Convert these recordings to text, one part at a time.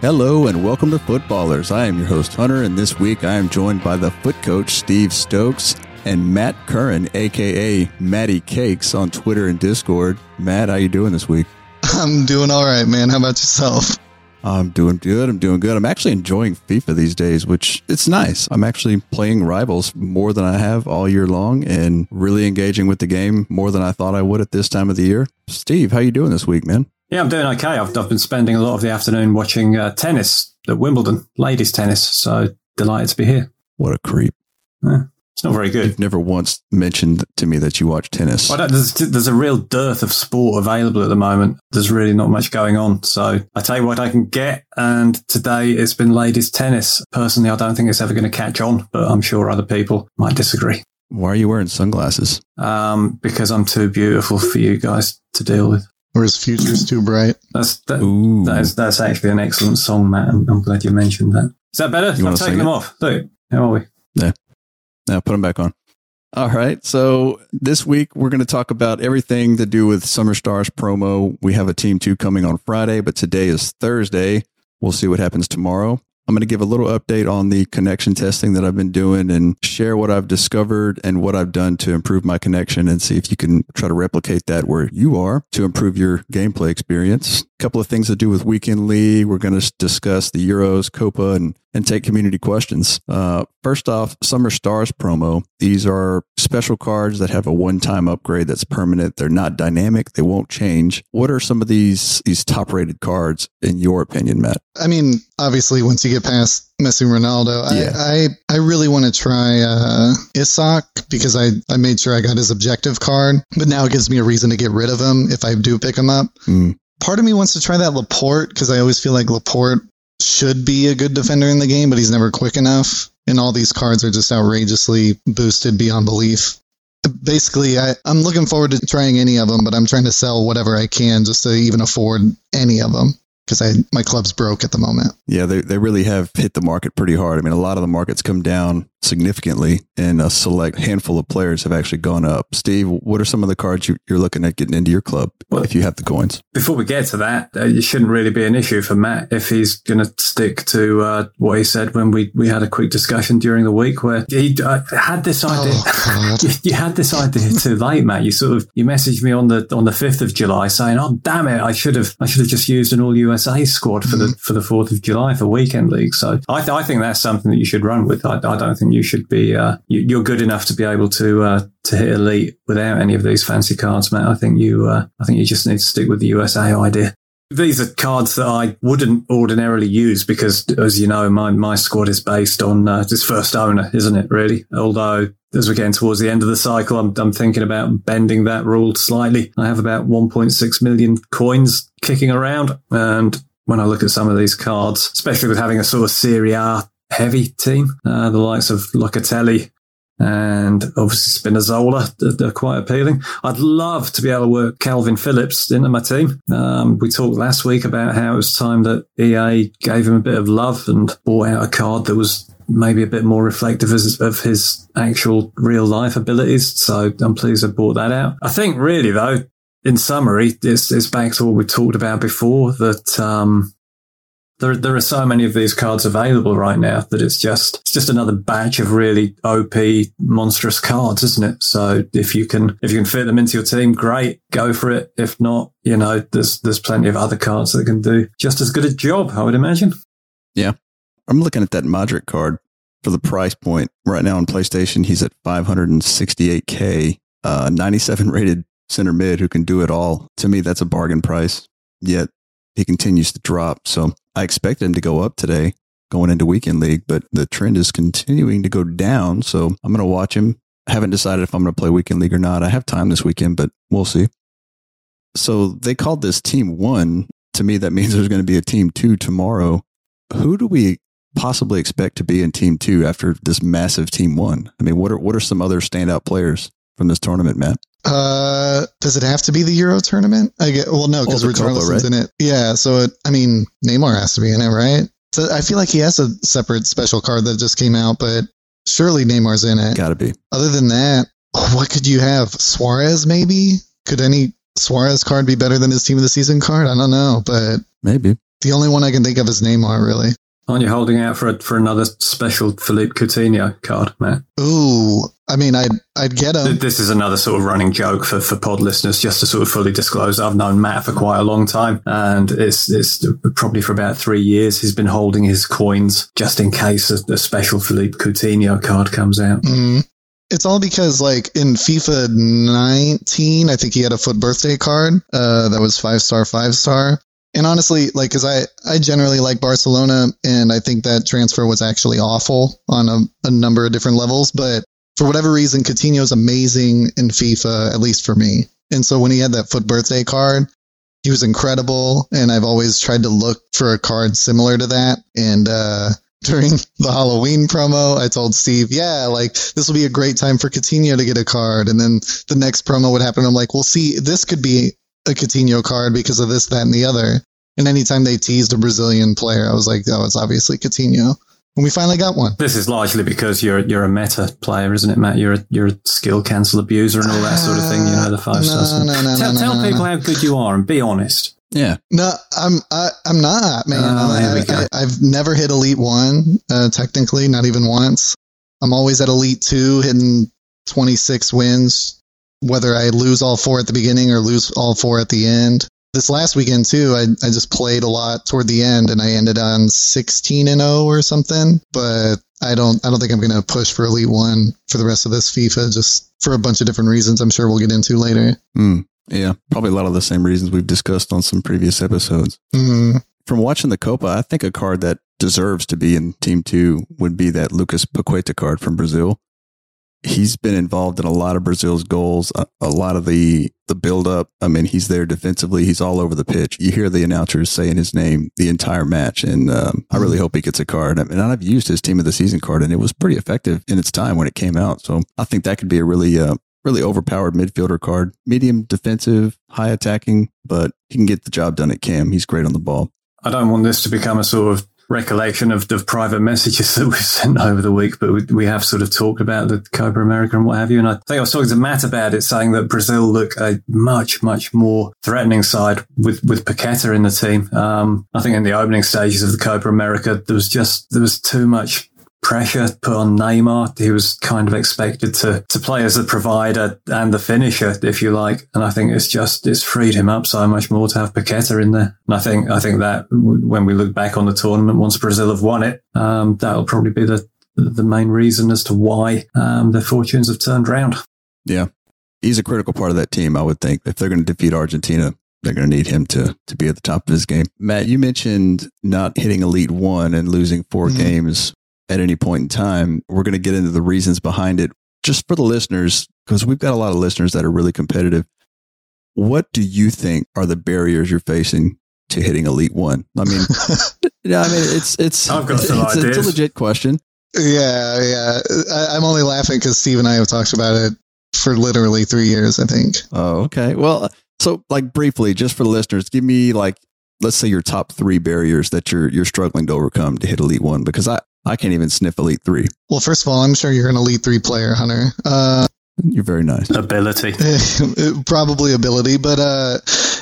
Hello and welcome to FUTBallerz. I am your host Hunter, and this week I am joined by the FUT coach Steve Stokes and Matt Curan, aka Matty Cakes, on Twitter and Discord. Matt, how you doing this week? I'm doing all right, man. How about yourself? I'm doing good. I'm doing good. I'm actually enjoying FIFA these days, which it's nice. I'm actually playing Rivals more than I have all year long, and really engaging with the game more than I thought I would at this time of the year. Steve, how you doing this week, man? Yeah, I'm doing okay. I've, I've been spending a lot of the afternoon watching uh, tennis at Wimbledon, ladies' tennis. So delighted to be here. What a creep! Yeah, it's not very good. You've never once mentioned to me that you watch tennis. Well, there's, there's a real dearth of sport available at the moment. There's really not much going on. So I tell you what I can get. And today it's been ladies' tennis. Personally, I don't think it's ever going to catch on, but I'm sure other people might disagree. Why are you wearing sunglasses? Um, because I'm too beautiful for you guys to deal with. Or his future's too bright? That's that, Ooh. that is that's actually an excellent song, Matt. I'm, I'm glad you mentioned that. Is that better? You I'm taking them it? off. Look, how are we? Yeah. Now put them back on. All right. So this week we're going to talk about everything to do with Summer Stars promo. We have a team two coming on Friday, but today is Thursday. We'll see what happens tomorrow. I'm going to give a little update on the connection testing that I've been doing and share what I've discovered and what I've done to improve my connection and see if you can try to replicate that where you are to improve your gameplay experience. A couple of things to do with Weekend League. We're going to discuss the Euros, Copa, and, and take community questions. Uh, first off, Summer Stars promo. These are special cards that have a one-time upgrade that's permanent. They're not dynamic. They won't change. What are some of these these top-rated cards in your opinion, Matt? I mean, obviously, once you get past Messi Ronaldo, Yeah. I, I, I really want to try uh, Isak because I, I made sure I got his objective card, but now it gives me a reason to get rid of him if I do pick him up. Mm. Part of me wants to try that Laporte because I always feel like Laporte should be a good defender in the game, but he's never quick enough. And all these cards are just outrageously boosted beyond belief. Basically, I, I'm looking forward to trying any of them, but I'm trying to sell whatever I can just to even afford any of them because I my club's broke at the moment. Yeah, they, they really have hit the market pretty hard. I mean, a lot of the markets come down significantly, and a select handful of players have actually gone up. Steve, what are some of the cards you, you're looking at getting into your club Well- if you have the coins? Before we get to that, uh, it shouldn't really be an issue for Matt if he's going to stick to uh, what he said when we, we had a quick discussion during the week where he uh, had this idea. Oh, you, you had this idea too late, Matt. You sort of you messaged me on the on the fifth of July saying, "Oh damn it, I should have I should have just used an all USA squad for the for the Fourth of July for weekend league." So I, th- I think that's something that you should run with. I, I don't think you should be uh, you, you're good enough to be able to uh, to hit elite without any of these fancy cards, Matt. I think you uh, I think you just need to stick with the USA idea. These are cards that I wouldn't ordinarily use because, as you know, my, my squad is based on uh, this first owner, isn't it, really? Although, as we're getting towards the end of the cycle, I'm, I'm thinking about bending that rule slightly. I have about 1.6 million coins kicking around. And when I look at some of these cards, especially with having a sort of Serie A heavy team, uh, the likes of Locatelli, and obviously Spinazzola, they're, quite appealing. I'd love to be able to work Kalvin Phillips into my team. Um, we talked last week about how it was time that EA gave him a bit of love and bought out a card that was maybe a bit more reflective of his actual real life abilities. So I'm pleased I brought that out. I think really though, in summary, it's, it's back to what we talked about before that, um, there, there are so many of these cards available right now that it's just it's just another batch of really OP monstrous cards, isn't it? So if you can if you can fit them into your team, great, go for it. If not, you know, there's there's plenty of other cards that can do just as good a job, I would imagine. I'm looking at that Modric card for the price point right now on PlayStation. He's at 568k, uh, 97 rated center mid who can do it all. To me, that's a bargain price. Yet he continues to drop. So I expect him to go up today going into weekend league, but the trend is continuing to go down. So I'm going to watch him. I haven't decided if I'm going to play weekend league or not. I have time this weekend, but we'll see. So they called this team one. To me, that means there's going to be a team two tomorrow. Who do we possibly expect to be in team two after this massive team one? I mean, what are what are some other standout players from this tournament, Matt? Uh, does it have to be the Euro tournament? I get well, no, because Well, the Copa, Richarlison's right? in it. Yeah, so it, I mean, Neymar has to be in it, right? So I feel like he has a separate special card that just came out, but surely Neymar's in it. Got to be. Other than that, what could you have? Suarez, maybe? Could any Suarez card be better than his team of the season card? I don't know, but Maybe. the only one I can think of is Neymar, really. Aren't you holding out for a, for another special Philippe Coutinho card, Matt? Ooh, I mean, I'd I'd get him. This is another sort of running joke for, for pod listeners, just to sort of fully disclose. I've known Matt for quite a long time, and it's it's probably for about three years. He's been holding his coins just in case a, a special Philippe Coutinho card comes out. Mm. It's all because, like, in FIFA 19, I think he had a FUT birthday card uh, that was five star, five star. And honestly, like, because I, I generally like Barcelona, and I think that transfer was actually awful on a, a number of different levels. But for whatever reason, Coutinho's amazing in FIFA, at least for me. And so when he had that FUT birthday card, he was incredible. And I've always tried to look for a card similar to that. And, uh, during the Halloween promo, I told Steve, yeah, like this will be a great time for Coutinho to get a card. And then the next promo would happen. I'm like, well, see, this could be a Coutinho card because of this, that, and the other. And anytime they teased a Brazilian player, I was like, oh, it's obviously Coutinho. And we finally got one. This is largely because you're you're a meta player, isn't it, Matt? You're a, you're a skill cancel abuser and all that sort of thing. You know the five No, stars. no, no, tell no, tell no, no, people no. how good you are and be honest. Yeah. No, I'm I, I'm not, man. Oh, here we I, I, I've never hit Elite One, uh, technically, not even once. I'm always at Elite Two, hitting 26 wins, whether I lose all four at the beginning or lose all four at the end. This last weekend too, I, I just played a lot toward the end, and I ended on 16 and 0 or something. But I don't I don't think I'm going to push for Elite One for the rest of this FIFA, just for a bunch of different reasons. I'm sure we'll get into later. Mm, yeah. Probably a lot of the same reasons we've discussed on some previous episodes. Mm, From watching the Copa, I think a card that deserves to be in Team Two would be that Lucas Paqueta card from Brazil. He's been involved in a lot of Brazil's goals, a, a lot of the the build up. I mean, he's there defensively. He's all over the pitch. You hear the announcers saying his name the entire match, and um, I really hope he gets a card. I mean, I've used his team of the season card, and it was pretty effective in its time when it came out. So I think that could be a really uh, really overpowered midfielder card, medium defensive, high attacking, but he can get the job done at CAM. He's great on the ball. I don't want this to become a sort of recollection of the private messages that we've sent over the week, but we, we have sort of talked about the Copa America and what have you. And I think I was talking to Matt about it, saying that Brazil look a much, much more threatening side with, with Paqueta in the team. Um, I think in the opening stages of the Copa America, there was just, there was too much pressure put on Neymar. He was kind of expected to, to play as the provider and the finisher, if you like. And I think it's just, it's freed him up so much more to have Paqueta in there. And I think, I think that when we look back on the tournament, once Brazil have won it, um, that'll probably be the, the main reason as to why, um, their fortunes have turned round. Yeah. He's a critical part of that team, I would think. If they're going to defeat Argentina, they're going to need him to to be at the top of his game. Matt, you mentioned not hitting Elite One and losing 4 Mhm. games at any point in time. We're going to get into the reasons behind it just for the listeners, because we've got a lot of listeners that are really competitive. What do you think are the barriers you're facing to hitting Elite One? I mean, yeah, I mean, it's it's I've got it's, some it's, a- it's a legit question. Yeah, yeah. I, I'm only laughing because Steve and I have talked about it for literally three years, I think. Oh, okay. Well, so like briefly, just for the listeners, give me like let's say your top three barriers that you're you're struggling to overcome to hit Elite One because I I can't even sniff Elite Three. Well, first of all, I'm sure you're an Elite Three player, Hunter. Uh, You're very nice. Ability. probably ability, but uh,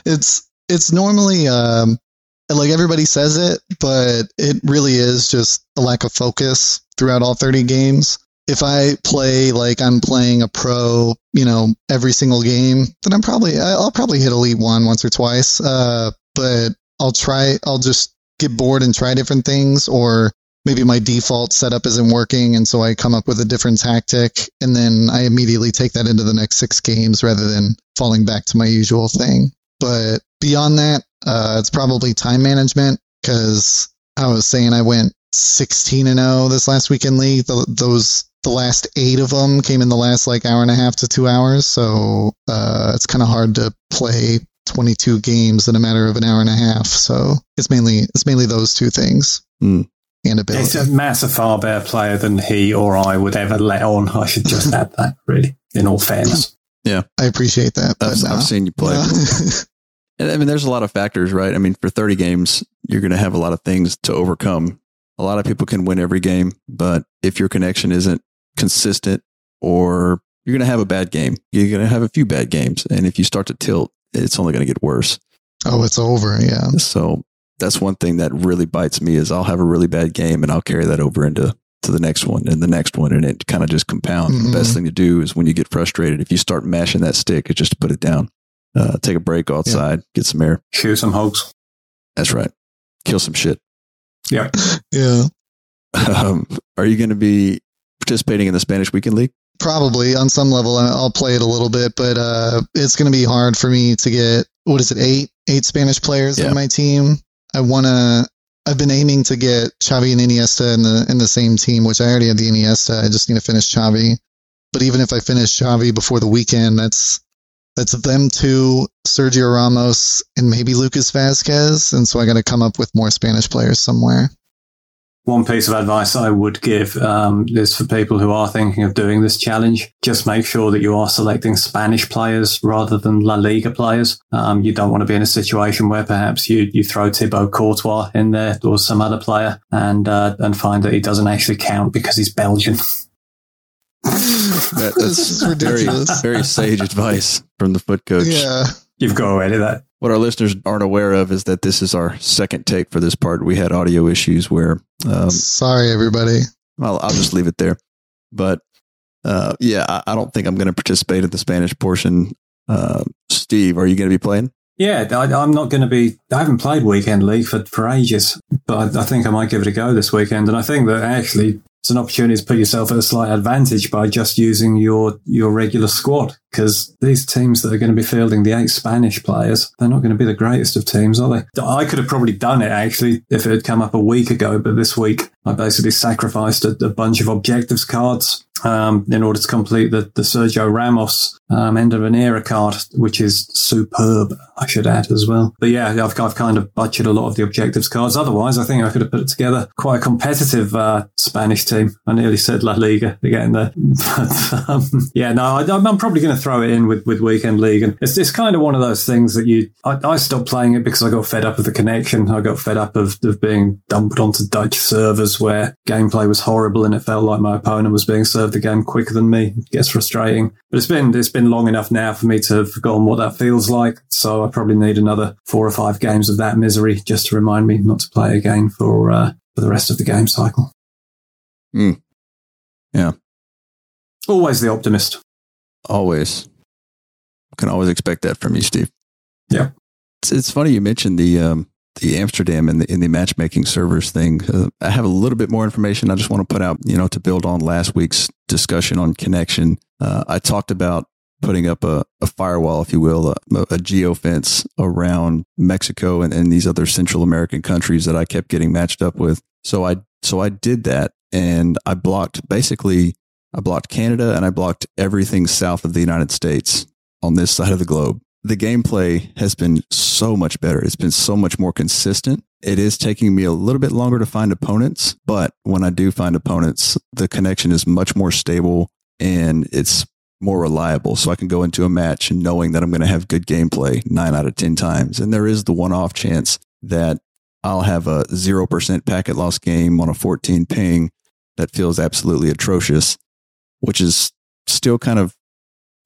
it's it's normally um, like everybody says it, but it really is just a lack of focus throughout all 30 games. If I play like I'm playing a pro, you know, every single game, then I'm probably I'll probably hit elite one once or twice. Uh, but I'll try. I'll just get bored and try different things, or maybe my default setup isn't working, and so I come up with a different tactic, and then I immediately take that into the next six games rather than falling back to my usual thing. But beyond that, Uh, it's probably time management because I was saying I went 16 and 0 this last weekend league. The, those the last eight of them came in the last like hour and a half to two hours, so uh, it's kind of hard to play 22 games in a matter of an hour and a half. So it's mainly it's mainly those two things. Mm. And ability. It's a massive a far better player than he or I would ever let on. I should just add that, really, in all fairness. Yeah. I appreciate that. But I've, no. I've seen you play. Yeah. I mean, there's a lot of factors, right? I mean, for 30 games, you're going to have a lot of things to overcome. A lot of people can win every game, but if your connection isn't consistent or you're going to have a bad game, you're going to have a few bad games. And if you start to tilt, it's only going to get worse. oh, it's over. Yeah. So that's one thing that really bites me is I'll have a really bad game and I'll carry that over into to the next one and the next one and it kind of just compounds. Mhm. The best thing to do is when you get frustrated, if you start mashing that stick, it's just to put it down. Uh, take a break, go outside, get some air. Shoot some hogs. That's right. Kill some shit. Yeah. Yeah. Um, are you going to be participating in the Spanish Weekend League? Probably on some level, I- I'll play it a little bit, but uh, it's going to be hard for me to get what is it, eight eight Spanish players Yeah. on my team. I want to. I've been aiming to get Xavi and Iniesta in the in the same team, which I already have the Iniesta. I just need to finish Xavi. But even if I finish Xavi before the weekend, that's that's them two, Sergio Ramos, and maybe Lucas Vázquez. And so I got to come up with more Spanish players somewhere. One piece of advice I would give um, is for people who are thinking of doing this challenge, just make sure that you are selecting Spanish players rather than La Liga players. Um, you don't want to be in a situation where perhaps you, you throw Thibaut Courtois in there or some other player and uh, and find that he doesn't actually count because he's Belgian. That, This is very, ridiculous. very sage advice from the FUT coach. Yeah. You've got to edit that. What our listeners aren't aware of is that this is our second take for this part. We had audio issues where, um, Sorry, everybody. I'll, I'll just leave it there. But uh, yeah, I, I don't think I'm going to participate in the Spanish portion. Uh, Steve, are you going to be playing? Yeah, I, I'm not going to be. I haven't played weekend league for, for ages, but I, I think I might give it a go this weekend. And I think that actually it's an opportunity to put yourself at a slight advantage by just using your your regular squad because these teams that are going to be fielding the eight Spanish players, they're not going to be the greatest of teams, are they? I could have probably done it actually if it had come up a week ago, but this week I basically sacrificed a, a bunch of objectives cards um, in order to complete the, the Sergio Ramos um, end of an era card, which is superb, I should add as well. But yeah, I've, I've kind of butchered a lot of the objectives cards. Otherwise, I think I could have put together quite a competitive uh, Spanish team. I nearly said La Liga again there. But um, yeah, no, I, I'm probably going to throw it in with, with Weekend League. And it's, it's kind of one of those things that you, I, I stopped playing it because I got fed up with the connection. I got fed up of, of being dumped onto Dutch servers where gameplay was horrible and it felt like my opponent was being served the game quicker than me. It gets frustrating. But it's been, it's been long enough now for me to have forgotten what that feels like. So I probably need another four or five games of that misery just to remind me not to play again for, uh, for the rest of the game cycle. Hmm. Yeah. Always the optimist. Always. Can always expect that from you, Steve. Yeah. It's, it's funny you mentioned the um, the Amsterdam and the in the matchmaking servers thing. Uh, I have a little bit more information. I just want to put out, you know, to build on last week's discussion on connection. Uh, I talked about putting up a, a firewall, if you will, a, a geofence around Mexico and, and these other Central American countries that I kept getting matched up with. So I so I did that and I blocked basically I blocked Canada and I blocked everything south of the United States on this side of the globe. The gameplay has been so much better. It's been so much more consistent. It is taking me a little bit longer to find opponents, but when I do find opponents, the connection is much more stable and it's more reliable. So I can go into a match knowing that I'm going to have good gameplay nine out of 10 times. And there is the one off chance that I'll have a 0% packet loss game on a 14 ping that feels absolutely atrocious, which is still kind of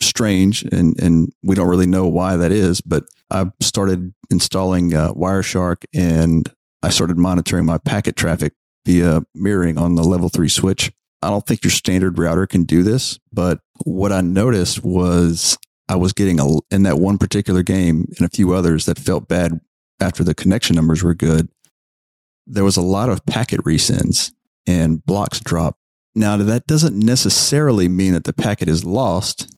strange and, and we don't really know why that is. But I started installing uh, Wireshark and I started monitoring my packet traffic via mirroring on the level three switch. I don't think your standard router can do this, but what I noticed was I was getting a, in that one particular game and a few others that felt bad after the connection numbers were good. There was a lot of packet resends and blocks drop. Now, that doesn't necessarily mean that the packet is lost,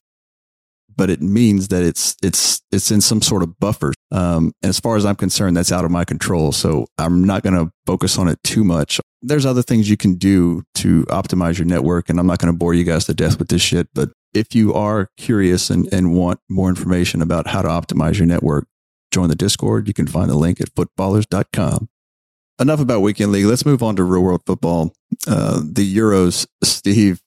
but it means that it's it's it's in some sort of buffer. Um, and as far as I'm concerned, that's out of my control. So I'm not going to focus on it too much. There's other things you can do to optimize your network, and I'm not going to bore you guys to death with this shit. But if you are curious and, and want more information about how to optimize your network, join the Discord. You can find the link at futballerz.com. Enough about weekend league. Let's move on to real world football. Uh, the Euros, Steve,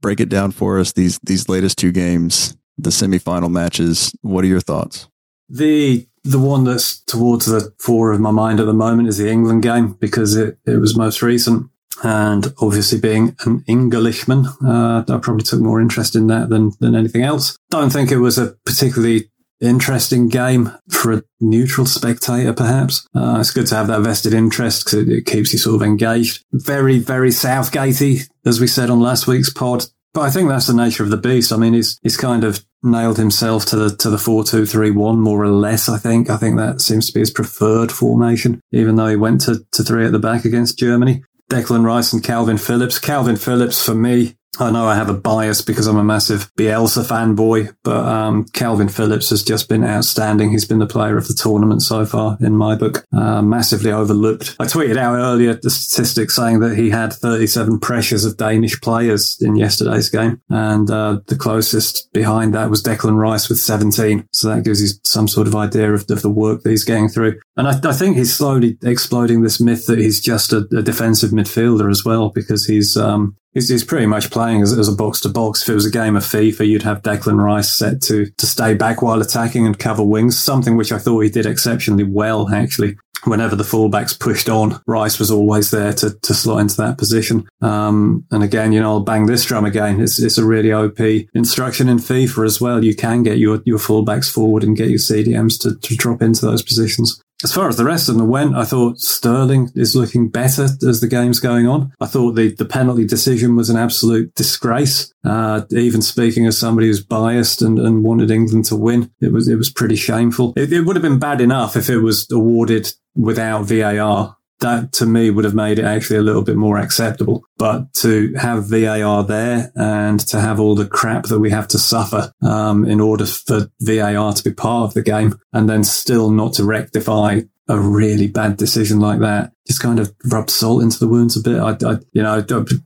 break it down for us. These these latest two games, the semifinal matches. What are your thoughts? The the one that's towards the fore of my mind at the moment is the England game because it, it was most recent. And obviously being an Englishman, uh, I probably took more interest in that than, than anything else. Don't think it was a particularly interesting game for a neutral spectator, perhaps. Uh, it's good to have that vested interest because it, it, keeps you sort of engaged. Very, very Southgatey, as we said on last week's pod. But I think that's the nature of the beast. I mean, he's he's kind of nailed himself to the to the four two three one more or less. I think. I think that seems to be his preferred formation, even though he went to, to three at the back against Germany. Declan Rice and Kalvin Phillips. Kalvin Phillips for me I know I have a bias because I'm a massive Bielsa fanboy, but um, Kalvin Phillips has just been outstanding. He's been the player of the tournament so far in my book. Uh, massively overlooked. I tweeted out earlier the statistics saying that he had 37 pressures of Danish players in yesterday's game, and uh, the closest behind that was Declan Rice with 17. So that gives you some sort of idea of, of the work that he's getting through. And I, I, think he's slowly exploding this myth that he's just a, a defensive midfielder as well, because he's um, He's, he's pretty much playing as, as a box to box. If it was a game of FIFA, you'd have Declan Rice set to, to stay back while attacking and cover wings, something which I thought he did exceptionally well, actually. Whenever the fullbacks pushed on, Rice was always there to, to slot into that position. Um, and again, you know, I'll bang this drum again. It's, it's a really OP instruction in FIFA as well. You can get your, your fullbacks forward and get your CDMs to, to drop into those positions. As far as the rest of them went, I thought Sterling is looking better as the game's going on. I thought the, the penalty decision was an absolute disgrace. Uh, even speaking as somebody who's biased and, and wanted England to win, it was it was pretty shameful. It, it would have been bad enough if it was awarded without VAR that to me would have made it actually a little bit more acceptable. But to have VAR there and to have all the crap that we have to suffer um, in order for VAR to be part of the game and then still not to rectify a really bad decision like that just kind of rub salt into the wounds a bit. I, I you know,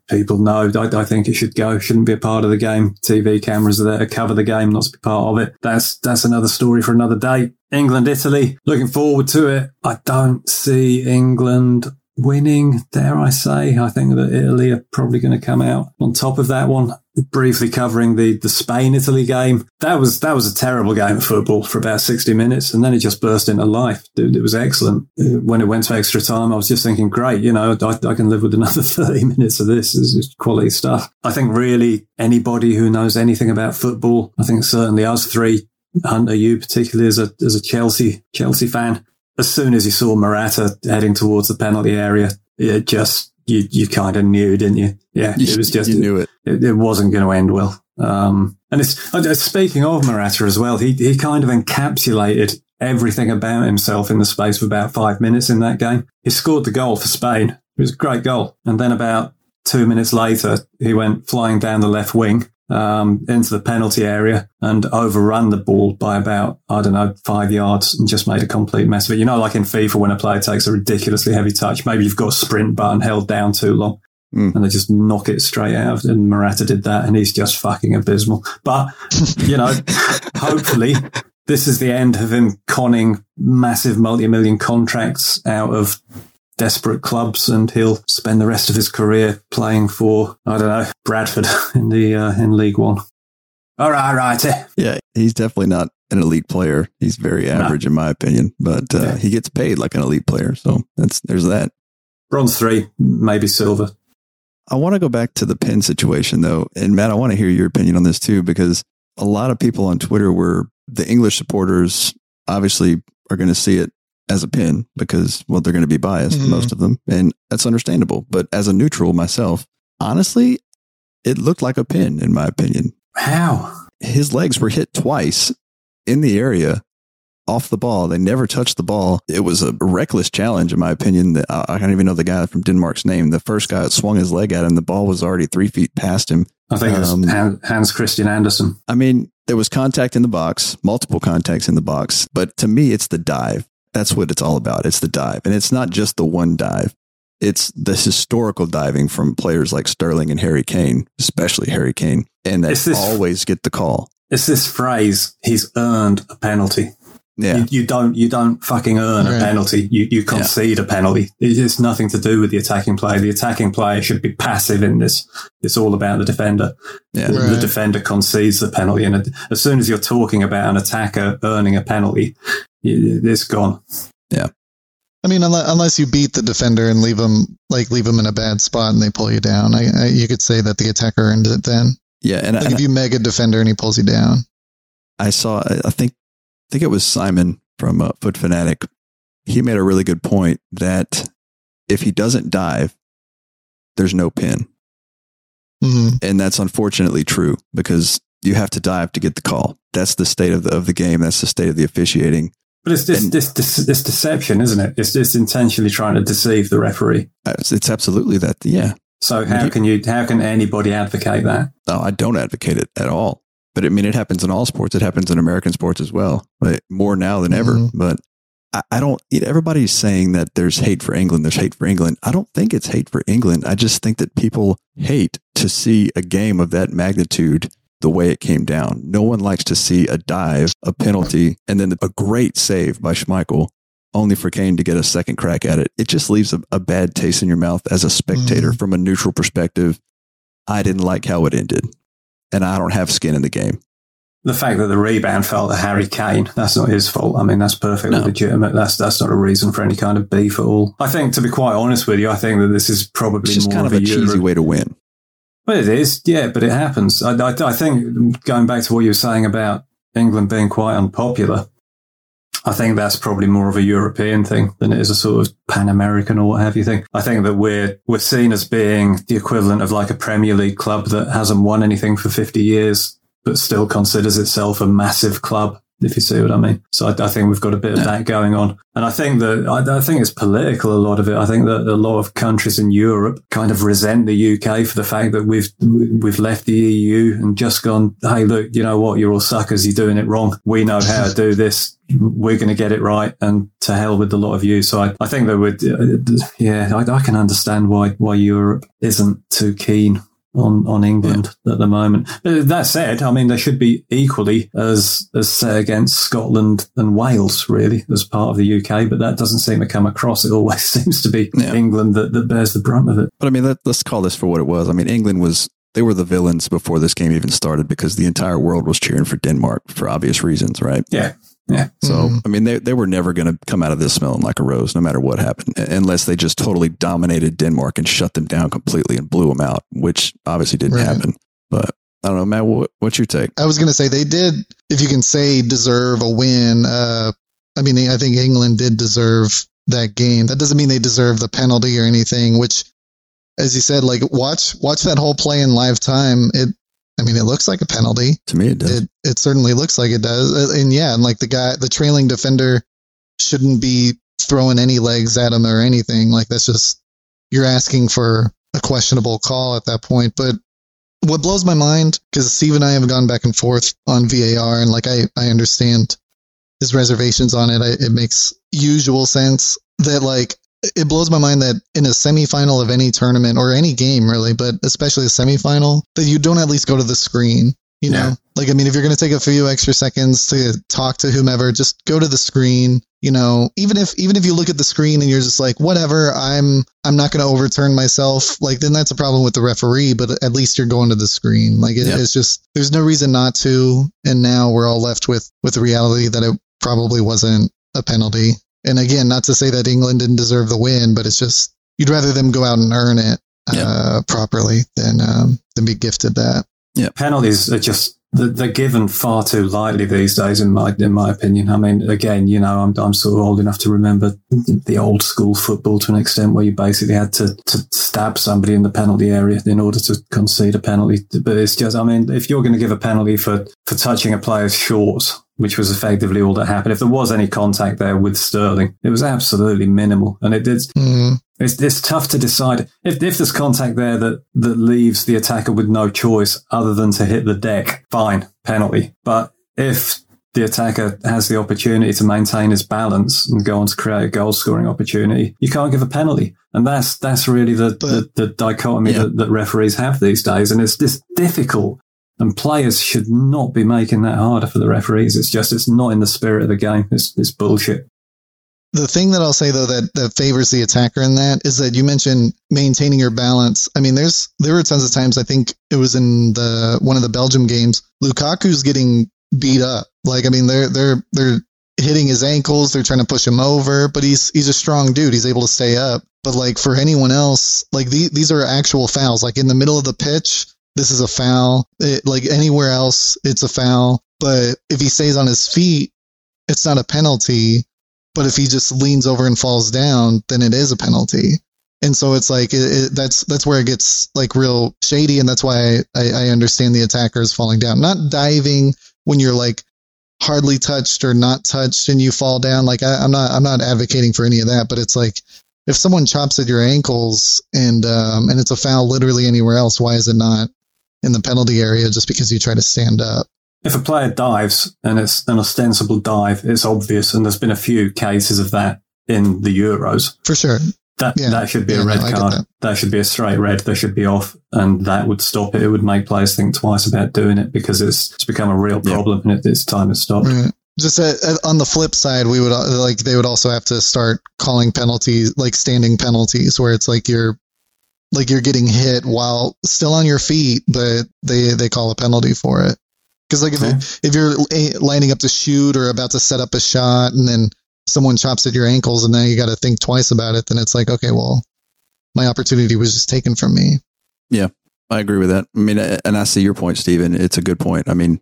people know. I, I, think it should go. Shouldn't be a part of the game. TV cameras are there to cover the game, not to be part of it. That's that's another story for another day. England, Italy. Looking forward to it. I don't see England winning, dare I say. I think that Italy are probably going to come out on top of that one. Briefly covering the, the Spain Italy game. That was, that was a terrible game of football for about 60 minutes. And then it just burst into life. It was excellent. When it went to extra time, I was just thinking, great, you know, I, I can live with another 30 minutes of this. This is quality stuff. I think really anybody who knows anything about football, I think certainly us three Hunter, you particularly as a as a Chelsea Chelsea fan, as soon as you saw Morata heading towards the penalty area, it just you you kind of knew, didn't you? Yeah, you, it was just you knew it. It, it wasn't going to end well. Um, and it's uh, speaking of Morata as well. He he kind of encapsulated everything about himself in the space of about five minutes in that game. He scored the goal for Spain. It was a great goal, and then about two minutes later, he went flying down the left wing um, into the penalty area and overrun the ball by about, I don't know, five yards and just made a complete mess of it. You know, like in FIFA, when a player takes a ridiculously heavy touch, maybe you've got a sprint button held down too long. Mm. And they just knock it straight out. And Morata did that, and he's just fucking abysmal. But, you know, hopefully this is the end of him conning massive multi million contracts out of desperate clubs, and he'll spend the rest of his career playing for I don't know Bradford in the uh, in League One. All right, right. Yeah, he's definitely not an elite player. He's very average no. in my opinion, but uh, yeah. he gets paid like an elite player. So that's there's that. Bronze three, maybe silver. I want to go back to the pin situation though, and Matt, I want to hear your opinion on this too because a lot of people on Twitter were the English supporters obviously are going to see it as a pin because, well, they're going to be biased, mm-hmm. most of them. And that's understandable. But as a neutral myself, honestly, it looked like a pin, in my opinion. How? His legs were hit twice in the area off the ball. They never touched the ball. It was a reckless challenge, in my opinion. that I don't even know the guy from Denmark's name. The first guy that swung his leg at him, the ball was already three feet past him. I think it was Um, Hans Christian Andersen. I mean, there was contact in the box, multiple contacts in the box, but to me, it's the dive. That's what it's all about. It's the dive. And it's not just the one dive. It's the historical diving from players like Sterling and Harry Kane, especially Harry Kane, and that Is this- always get the call. It's this phrase, he's earned a penalty. Yeah. You, you don't you don't fucking earn a penalty. You you concede a penalty. It's nothing to do with the attacking player. The attacking player should be passive in this. It's all about the defender. Yeah. The, the defender concedes the penalty, and as soon as you're talking about an attacker earning a penalty, you- it's gone. Yeah. I mean, unless, you beat the defender and leave them like leave them in a bad spot and they pull you down, I, I, you could say that the attacker earned it then. Yeah. And, Like and if you mega defender and he pulls you down. I saw, I think, I think it was Simon from uh, Foot Fanatic. He made a really good point that if he doesn't dive, there's no pin. hmm And that's unfortunately true because you have to dive to get the call. That's the state of the, of the game. That's the state of the officiating. But it's this And- this, this this deception, isn't it? It's it's intentionally trying to deceive the referee. It's, it's absolutely that. Yeah. So how can you how can anybody advocate that? No, I don't advocate it at all. But I mean, it happens in all sports. It happens in American sports as well, but more now than ever. Mhm. But I, I don't. you know, Everybody's saying that there's hate for England. There's hate for England. I don't think it's hate for England. I just think that people hate to see a game of that magnitude the way it came down. No one likes to see a dive, a penalty, and then a great save by Schmeichel, only for Kane to get a second crack at it. It just leaves a, a bad taste in your mouth as a spectator mm-hmm. from a neutral perspective. I didn't like how it ended, and I don't have skin in the game. The fact that the rebound fell to Harry Kane, that's not his fault. I mean, that's perfectly No. legitimate. That's that's not a reason for any kind of beef at all. I think, to be quite honest with you, I think that this is probably more kind of of a a cheesy Euro- way to win. Well, it is, yeah, but it happens. I, I, I think going back to what you were saying about England being quite unpopular, I think that's probably more of a European thing than it is a sort of Pan American or what have you thing. I think that we're we're seen as being the equivalent of like a Premier League club that hasn't won anything for fifty years, but still considers itself a massive club. If you see what I mean, so I, I think we've got a bit of that going on, and I think that I, I think it's political. A lot of it. I think that a lot of countries in Europe kind of resent the UK for the fact that we've we've left the EU and just gone. Hey, look, you know what? You're all suckers. You're doing it wrong. We know how to do this. We're going to get it right, and to hell with a lot of you. So I, I think that would, uh, yeah, I, I can understand why why Europe isn't too keen on, on England at the moment. But that said, I mean, they should be equally as, as set against Scotland and Wales, really, as part of the UK, but that doesn't seem to come across. It always seems to be Yeah. England that, that bears the brunt of it. But I mean, let, let's call this for what it was. I mean, England was, they were the villains before this game even started because the entire world was cheering for Denmark for obvious reasons, right? Yeah. Yeah. So, Mhm. I mean, they, they were never going to come out of this smelling like a rose, no matter what happened, unless they just totally dominated Denmark and shut them down completely and blew them out, which obviously didn't Right. happen. But I don't know, Matt, what, what's your take? I was going to say they did, if you can say deserve a win. Uh, I mean, I think England did deserve that game. That doesn't mean they deserve the penalty or anything, which, as you said, like watch, watch that whole play in live time. It, I mean, it looks like a penalty. To me, it does. It, it certainly looks like it does. Uh, And yeah, and like the guy, the trailing defender shouldn't be throwing any legs at him or anything. Like that's just, you're asking for a questionable call at that point. But what blows my mind, because Steve and I have gone back and forth on VAR and like I, I understand his reservations on it. I, it makes usual sense that like, it blows my mind that in a semifinal of any tournament or any game really, but especially a semifinal, that you don't at least go to the screen. You know, Yeah. like I mean, if you're going to take a few extra seconds to talk to whomever, just go to the screen. You know, even if even if you look at the screen and you're just like, whatever, I'm I'm not going to overturn myself. Like then that's a problem with the referee, but at least you're going to the screen. Like it, Yeah. it's just there's no reason not to. And now we're all left with with the reality that it probably wasn't a penalty. And again, not to say that England didn't deserve the win, but it's just you'd rather them go out and earn it uh, properly than um, than be gifted that. penalties are just they're they're given far too lightly these days, in my in my opinion. I mean, again, you know, I'm I'm sort of old enough to remember the old school football to an extent where you basically had to to stab somebody in the penalty area in order to concede a penalty. But it's just, I mean, if you're going to give a penalty for for touching a player's shorts which was effectively all that happened. If there was any contact there with Sterling, it was absolutely minimal. And it did, Mm. it's, it's tough to decide if, if there's contact there that, that leaves the attacker with no choice other than to hit the deck, fine, penalty. But if the attacker has the opportunity to maintain his balance and go on to create a goal scoring opportunity, you can't give a penalty. And that's, that's really the, the, the dichotomy Yeah. that, that referees have these days. And it's just difficult. And players should not be making that harder for the referees. It's just, it's not in the spirit of the game. It's, it's bullshit. The thing that I'll say though that, that favors the attacker in that is that you mentioned maintaining your balance. I mean, there's there were tons of times I think it was in the one of the Belgium games, Lukaku's getting beat up. Like I mean, they're they're they're hitting his ankles, they're trying to push him over, but he's he's a strong dude. He's able to stay up. But like for anyone else, like the, these are actual fouls. Like in the middle of the pitch, this is a foul. It, like anywhere else, it's a foul. But if he stays on his feet, it's not a penalty. But if he just leans over and falls down, then it is a penalty. And so it's like it, it, that's that's where it gets like real shady, and that's why I, I understand the attackers falling down, not diving when you're like hardly touched or not touched and you fall down. Like I, I'm not I'm not advocating for any of that, but it's like if someone chops at your ankles and um, and it's a foul literally anywhere else, why is it not in the penalty area just because you try to stand up? If a player dives and it's an ostensible dive, it's obvious. And there's been a few cases of that in the Euros. For sure. That, Yeah. that should be Yeah, a red I get card. that. That. should be a straight red. They should be off and that would stop it. It would make players think twice about doing it because it's, it's become a real Yeah. problem and it, it's time to stop. Right. Just uh, uh, on the flip side, we would uh, like they would also have to start calling penalties like standing penalties, where it's like you're like you're getting hit while still on your feet, but they they call a penalty for it. Because like if Okay. if you're lining up to shoot or about to set up a shot, and then someone chops at your ankles, and then you got to think twice about it, then it's like okay, well, my opportunity was just taken from me. Yeah, I agree with that. I mean, and I see your point, Stephen. It's a good point. I mean,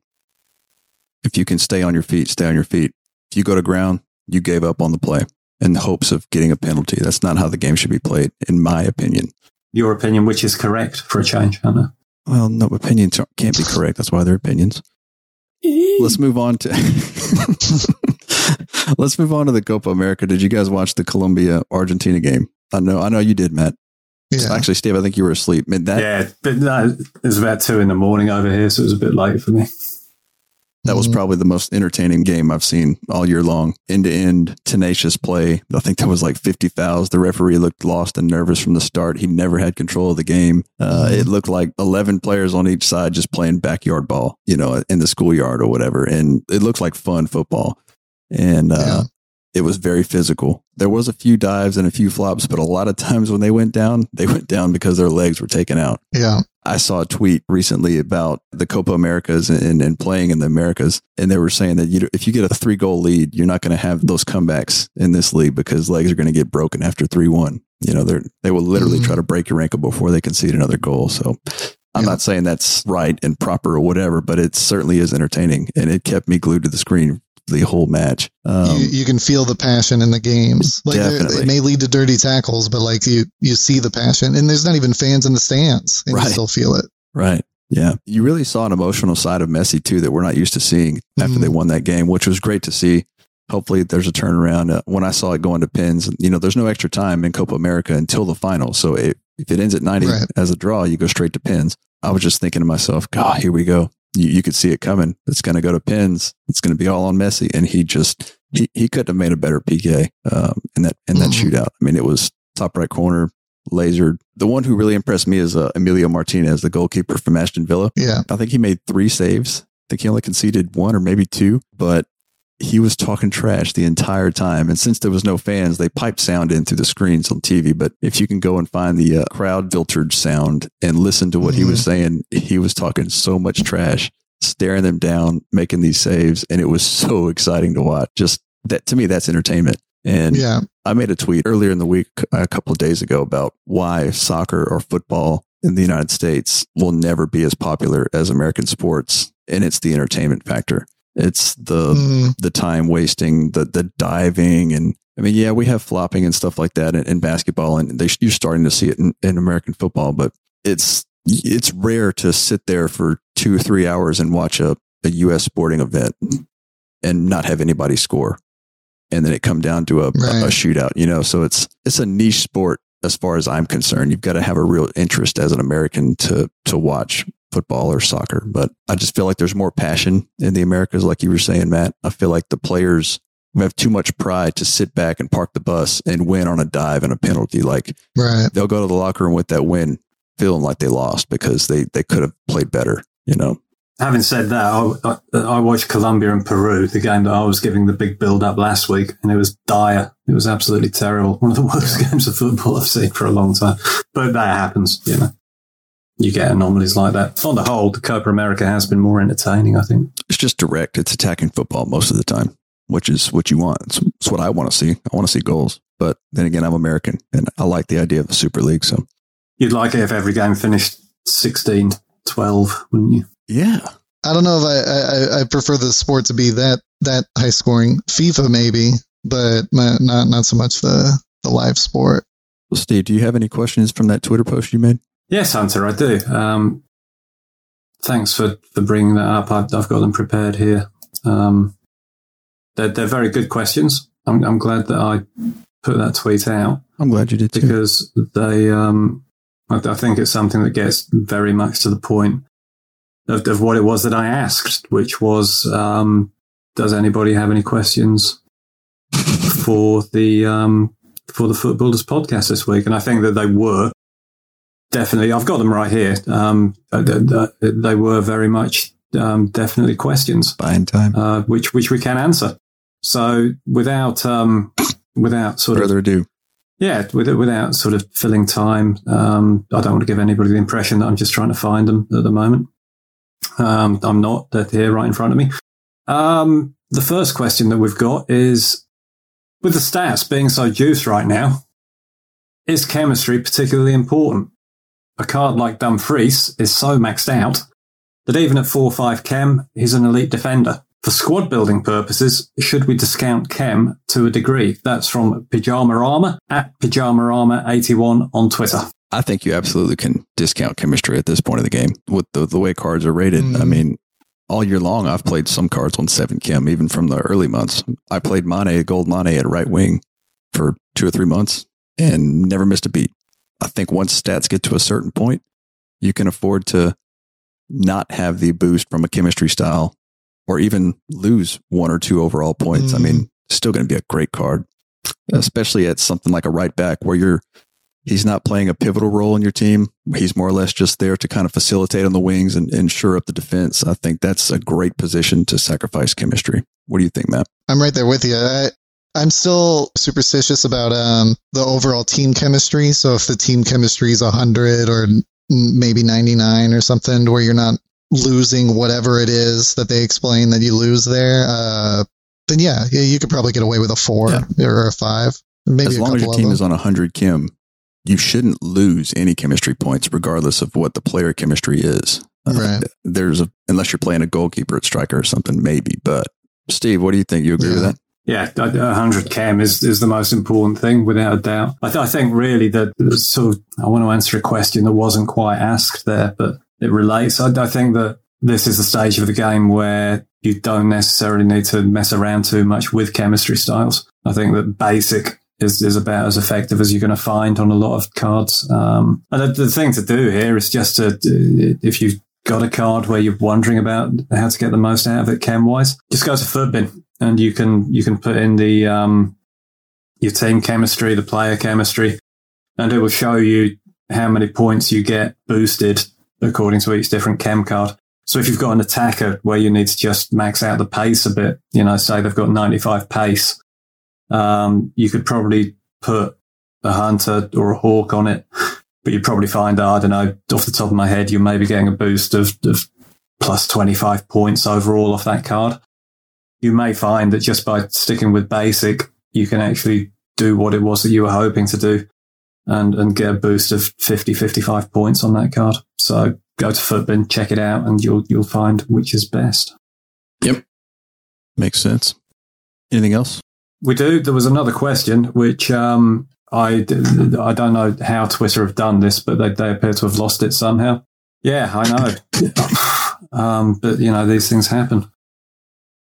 if you can stay on your feet, stay on your feet. If you go to ground, you gave up on the play in the hopes of getting a penalty. That's not how the game should be played, in my opinion. Your opinion, which is correct for a change, Hannah. Well, no, opinions can't be correct. That's why they're opinions. Let's move on to let's move on to the Copa America. Did you guys watch the Colombia Argentina game? I know, I know you did, Matt. Yeah. Actually, Steve, I think you were asleep. Man, that yeah, but no, it was about two in the morning over here, so it was a bit late for me. That was Mhm. probably the most entertaining game I've seen all year long. End to end, tenacious play. I think that was like 50 fouls. The referee looked lost and nervous from the start. He never had control of the game. Uh, Mhm. It looked like 11 players on each side just playing backyard ball, you know, in the schoolyard or whatever. And it looked like fun football. And uh, Yeah. it was very physical. There was a few dives and a few flops, but a lot of times when they went down, they went down because their legs were taken out. yeah. I saw a tweet recently about the Copa Americas and, and playing in the Americas, and they were saying that you, if you get a three goal lead, you're not going to have those comebacks in this league because legs are going to get broken after three one. You know, they they will literally Mhm. try to break your ankle before they concede another goal. So. I'm Yeah. not saying that's right and proper or whatever, but it certainly is entertaining, and it kept me glued to the screen the whole match. Um, you, you can feel the passion in the games. Like Definitely. it may lead to dirty tackles, but like you you see the passion, and there's not even fans in the stands, and Right. you still feel it. Right. Yeah. You really saw an emotional side of Messi too that we're not used to seeing after Mhm. they won that game, which was great to see. Hopefully there's a turnaround. Uh, when I saw it going to pins, you know, there's no extra time in Copa America until the final. So it, if it ends at 90 Right. as a draw, you go straight to pins. I was just thinking to myself, God, here we go. You, you could see it coming. It's going to go to pins. It's going to be all on Messi. And he just, he, he couldn't have made a better PK um, in that, in that Mhm. shootout. I mean, it was top right corner, lasered. The one who really impressed me is uh, Emilio Martinez, the goalkeeper from Ashton Villa. Yeah, I think he made three saves. I think he only conceded one or maybe two, but he was talking trash the entire time. And since there was no fans, they piped sound in through the screens on TV. But if you can go and find the uh, crowd filtered sound and listen to what he was saying, he was talking so much trash, staring them down, making these saves. And it was so exciting to watch. Just that to me, that's entertainment. And yeah, I made a tweet earlier in the week, a couple of days ago, about why soccer or football in the United States will never be as popular as American sports. And it's the entertainment factor. It's the Mm, the time wasting, the the diving, and I mean, yeah, we have flopping and stuff like that in, in basketball, and they, you're starting to see it in, in American football. But it's it's rare to sit there for two or three hours and watch a, a U.S. sporting event and not have anybody score, and then it come down to a, right. a, a shootout. You know, so it's it's a niche sport as far as I'm concerned. You've got to have a real interest as an American to to watch football or soccer. But I just feel like there's more passion in the Americas, like you were saying, Matt. I feel like the players have too much pride to sit back and park the bus and win on a dive and a penalty. Like right. they'll go to the locker room with that win feeling like they lost because they, they could have played better, you know? Having said that, I, I, I, watched Colombia and Peru, the game that I was giving the big build up last week, and it was dire. It was absolutely terrible. One of the worst games of football I've seen for a long time. But that happens, you know. You get anomalies like that. On the whole, the Copa America has been more entertaining, I think. It's just direct. It's attacking football most of the time, which is what you want. It's, it's what I want to see. I want to see goals. But then again, I'm American and I like the idea of the Super League. So you'd like it if every game finished 16 12, wouldn't you? Yeah. I don't know if I, I, I prefer the sport to be that that high scoring. FIFA maybe, but not not so much the the live sport. Well, Steve, do you have any questions from that Twitter post you made? Yes, Hunter, I do. Um, thanks for, for bringing that up. I've, I've got them prepared here. Um, they're, they're very good questions. I'm, I'm glad that I put that tweet out. I'm glad you did too. Because they, um, I, I think it's something that gets very much to the point of, of what it was that I asked, which was, um, does anybody have any questions for the um, for the FUTBallerz podcast this week? And I think that they were definitely. I've got them right here. Um, uh, they were very much um, definitely questions. Buying time, uh, which which we can answer. So without um, without sort further of, further ado, yeah, with, without sort of filling time, um, I don't want to give anybody the impression that I'm just trying to find them at the moment. Um, I'm not. They're here right in front of me. Um, the first question that we've got is with the stats being so juiced right now, is chemistry particularly important? A card like Dumfries is so maxed out that even at 4-5 chem, he's an elite defender. For squad building purposes, should we discount Chem to a degree? That's from Pajama Armor at Pajama Armor 81 on Twitter. I think you absolutely can discount chemistry at this point of the game with the, the way cards are rated. Mm. I mean, all year long, I've played some cards on seven chem, even from the early months. I played Mane, Gold Mane at right wing for two or three months and never missed a beat. I think once stats get to a certain point, you can afford to not have the boost from a chemistry style or even lose one or two overall points. Mm. I mean, still going to be a great card, especially at something like a right back where you're he's not playing a pivotal role in your team. He's more or less just there to kind of facilitate on the wings and, and shore up the defense. I think that's a great position to sacrifice chemistry. What do you think, Matt? I'm right there with you. I, I'm still superstitious about um, the overall team chemistry. So if the team chemistry is 100 or maybe 99 or something, where you're not losing whatever it is that they explain that you lose there, uh, then yeah, yeah, you could probably get away with a four yeah. or a five. Maybe as long as your team is on 100 chem, you shouldn't lose any chemistry points, regardless of what the player chemistry is. Uh, there's a unless you're playing a goalkeeper at striker or something, maybe. But Steve, what do you think? You agree yeah. with that? Yeah, 100 chem is, is the most important thing, without a doubt. I, th- I think really that sort of, I want to answer a question that wasn't quite asked there, but it relates. I, I think that this is the stage of the game where you don't necessarily need to mess around too much with chemistry styles. I think that basic is, is about as effective as you're going to find on a lot of cards. Um, and the, the, thing to do here is just to, if you've got a card where you're wondering about how to get the most out of it chem wise, just go to Futbin and you can, you can put in the, um, your team chemistry, the player chemistry, and it will show you how many points you get boosted according to each different chem card. So if you've got an attacker where you need to just max out the pace a bit, you know, say they've got 95 pace, um, you could probably put a hunter or a hawk on it, but you'd probably find, I don't know, off the top of my head, you're maybe getting a boost of, of plus 25 points overall off that card. You may find that just by sticking with basic, you can actually do what it was that you were hoping to do and, and get a boost of 50, 55 points on that card. So go to Futbin, check it out, and you'll you'll find which is best. Yep, makes sense. Anything else? We do. There was another question which um, I I don't know how Twitter have done this, but they they appear to have lost it somehow. Yeah, I know. um, but you know these things happen.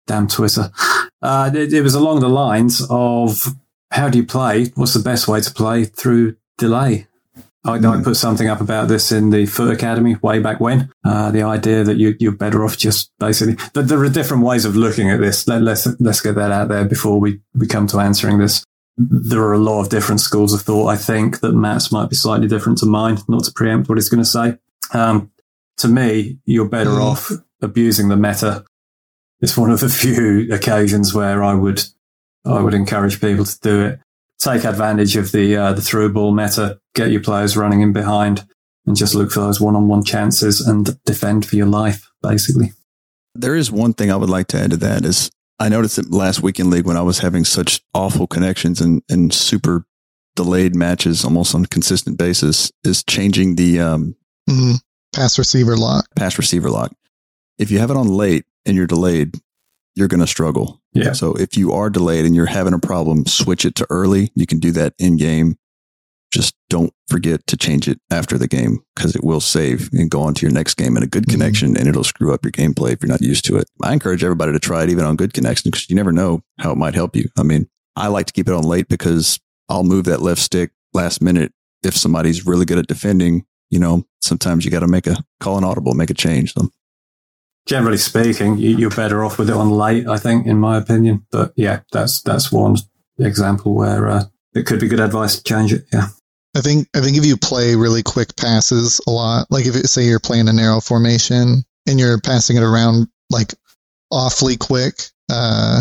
Damn Twitter. Uh, it, it was along the lines of how do you play? What's the best way to play through delay? I. I, put something up about this in the FUT Academy way back when. Uh, the idea that you, are better off just basically, but there are different ways of looking at this. Let, us let's, let's get that out there before we, we come to answering this. There are a lot of different schools of thought. I think that Matt's might be slightly different to mine, not to preempt what he's going to say. Um, to me, you're better mm. off abusing the meta. It's one of the few occasions where I would, I would encourage people to do it take advantage of the uh, the through ball meta, get your players running in behind, and just look for those one on one chances and defend for your life, basically. There is one thing I would like to add to that is I noticed that last weekend league when I was having such awful connections and, and super delayed matches almost on a consistent basis is changing the um, mm-hmm. pass receiver lock. Pass receiver lock. If you have it on late and you're delayed, you're going to struggle. Yeah. So if you are delayed and you're having a problem, switch it to early. You can do that in game. Just don't forget to change it after the game because it will save and go on to your next game in a good mm-hmm. connection and it'll screw up your gameplay if you're not used to it. I encourage everybody to try it even on good connection because you never know how it might help you. I mean, I like to keep it on late because I'll move that left stick last minute if somebody's really good at defending. You know, sometimes you got to make a call an audible, make a change. So generally speaking, you, are better off with it on late, I think, in my opinion. But yeah, that's that's one example where uh, it could be good advice to change it. Yeah. I think I think if you play really quick passes a lot, like if it, say you're playing a narrow formation and you're passing it around like awfully quick, uh,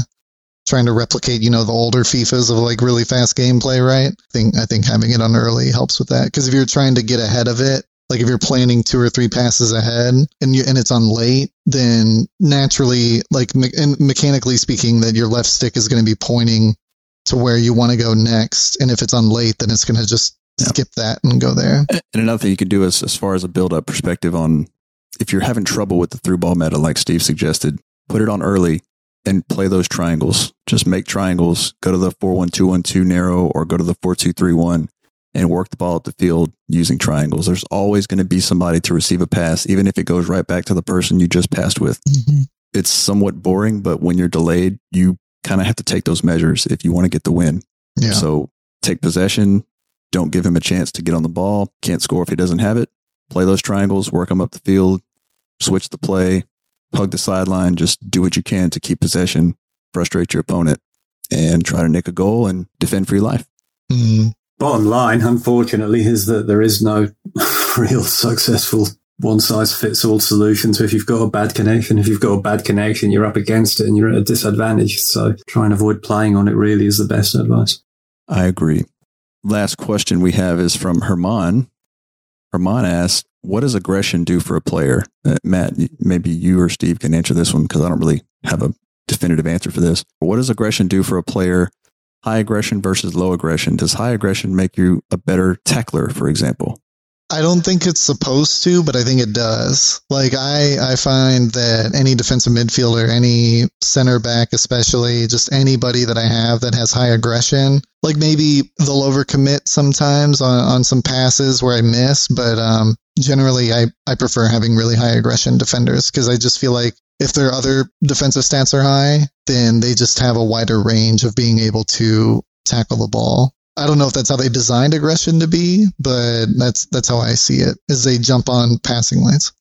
trying to replicate, you know, the older FIFAs of like really fast gameplay, right? I think I think having it on early helps with that because if you're trying to get ahead of it like if you're planning two or three passes ahead and you and it's on late, then naturally, like me- and mechanically speaking, that your left stick is going to be pointing to where you want to go next. And if it's on late, then it's going to just skip that and go there. And another thing you could do is as far as a build up perspective on if you're having trouble with the through ball meta, like Steve suggested, put it on early and play those triangles. Just make triangles. Go to the four one two one two narrow or go to the four two three one and work the ball at the field using triangles. There's always going to be somebody to receive a pass, even if it goes right back to the person you just passed with. Mm-hmm. It's somewhat boring, but when you're delayed, you kind of have to take those measures if you want to get the win. Yeah. So take possession. Don't give him a chance to get on the ball. Can't score if he doesn't have it. Play those triangles, work them up the field, switch the play, hug the sideline. Just do what you can to keep possession, frustrate your opponent, and try to nick a goal and defend for your life. Mm-hmm bottom line, unfortunately, is that there is no real successful one size fits all solution. So if you've got a bad connection, if you've got a bad connection, you're up against it and you're at a disadvantage. So try and avoid playing on it really is the best advice. I agree. Last question we have is from Herman. Herman asks, what does aggression do for a player? Uh, Matt, maybe you or Steve can answer this one because I don't really have a definitive answer for this. What does aggression do for a player high aggression versus low aggression? Does high aggression make you a better tackler, for example? I don't think it's supposed to, but I think it does. Like I, I find that any defensive midfielder, any center back, especially just anybody that I have that has high aggression, like maybe they'll overcommit sometimes on, on some passes where I miss, but um, generally I, I prefer having really high aggression defenders because I just feel like if their other defensive stats are high, then they just have a wider range of being able to tackle the ball. I don't know if that's how they designed aggression to be, but that's that's how I see it. Is they jump on passing lanes.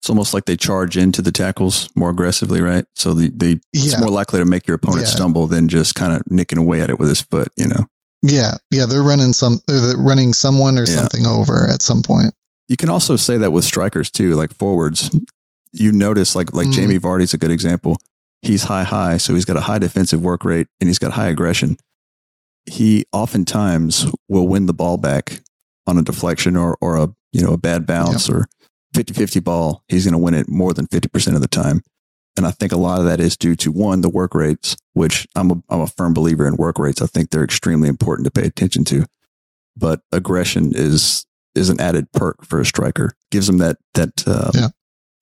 It's almost like they charge into the tackles more aggressively, right? So they, they yeah. it's more likely to make your opponent yeah. stumble than just kind of nicking away at it with his foot, you know. Yeah, yeah, they're running some, they're running someone or yeah. something over at some point. You can also say that with strikers too, like forwards you notice like like mm. Jamie Vardy's a good example. He's high high, so he's got a high defensive work rate and he's got high aggression. He oftentimes will win the ball back on a deflection or or a you know a bad bounce or 50-50 ball. He's going to win it more than 50% of the time. And I think a lot of that is due to one, the work rates, which I'm a, I'm a firm believer in work rates. I think they're extremely important to pay attention to. But aggression is is an added perk for a striker. Gives them that that uh, yeah.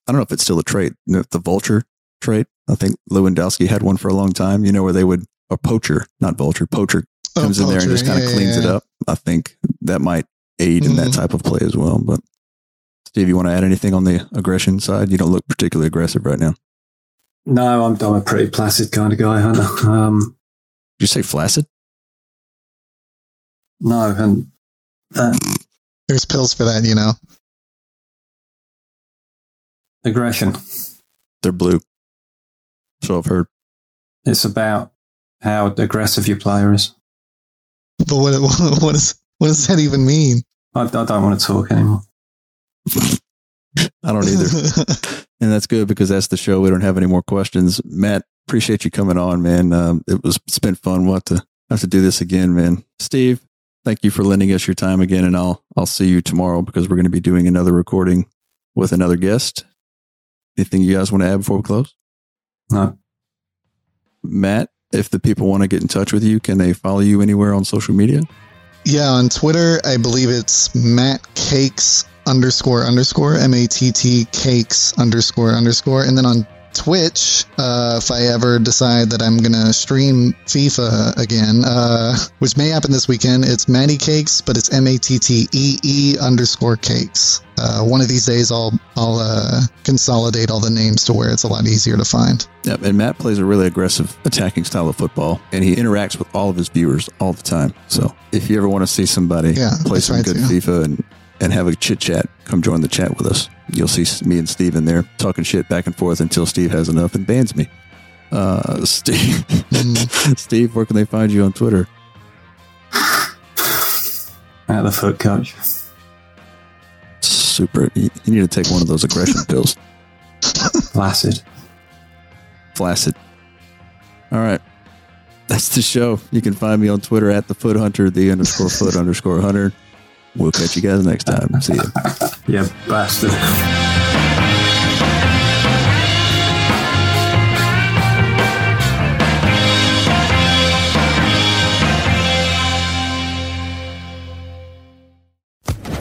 I don't know if it's still a trait, the vulture trait. I think Lewandowski had one for a long time, you know, where they would, a poacher, not vulture, poacher oh, comes oh, in there and just kind of yeah, cleans yeah, it up. I think that might aid in mm. that type of play as well. But Steve, you want to add anything on the aggression side? You don't look particularly aggressive right now. No, I'm, I'm a pretty placid kind of guy, Hunter. Um, Did you say flaccid? no, and that There's pills for that, you know. Aggression. They're blue. So I've heard. It's about how aggressive your player is. But what what, what, is, what does that even mean? I, I don't want to talk anymore. I don't either. and that's good because that's the show. We don't have any more questions. Matt, appreciate you coming on, man. Um, it was it's been fun. We'll have to have to do this again, man. Steve, thank you for lending us your time again, and I'll I'll see you tomorrow because we're going to be doing another recording with another guest. Anything you guys want to add before we close? No. Matt, if the people want to get in touch with you, can they follow you anywhere on social media? yeah, on Twitter, I believe it's Matt Cakes underscore underscore M A T T Cakes underscore underscore, and then on Twitch, uh, if I ever decide that I'm gonna stream FIFA again, uh, which may happen this weekend, it's Matty Cakes, but it's M A T T E E underscore Cakes. Uh, one of these days, I'll I'll uh, consolidate all the names to where it's a lot easier to find. Yep, and Matt plays a really aggressive attacking style of football, and he interacts with all of his viewers all the time. So if you ever want to see somebody Yeah, play some good to. FIFA and, and have a chit chat, come join the chat with us. You'll see me and Steve in there talking shit back and forth until Steve has enough and bans me. Uh, Steve, Mm. Steve, where can they find you on Twitter? At the FUT coach. Super. You need to take one of those aggression pills. Placid. Flaccid. All right. That's the show. You can find me on Twitter at the FUT hunter, the underscore FUT underscore hunter. We'll catch you guys next time. See ya. yeah, bastard.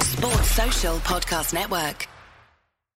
Sports Social Podcast Network.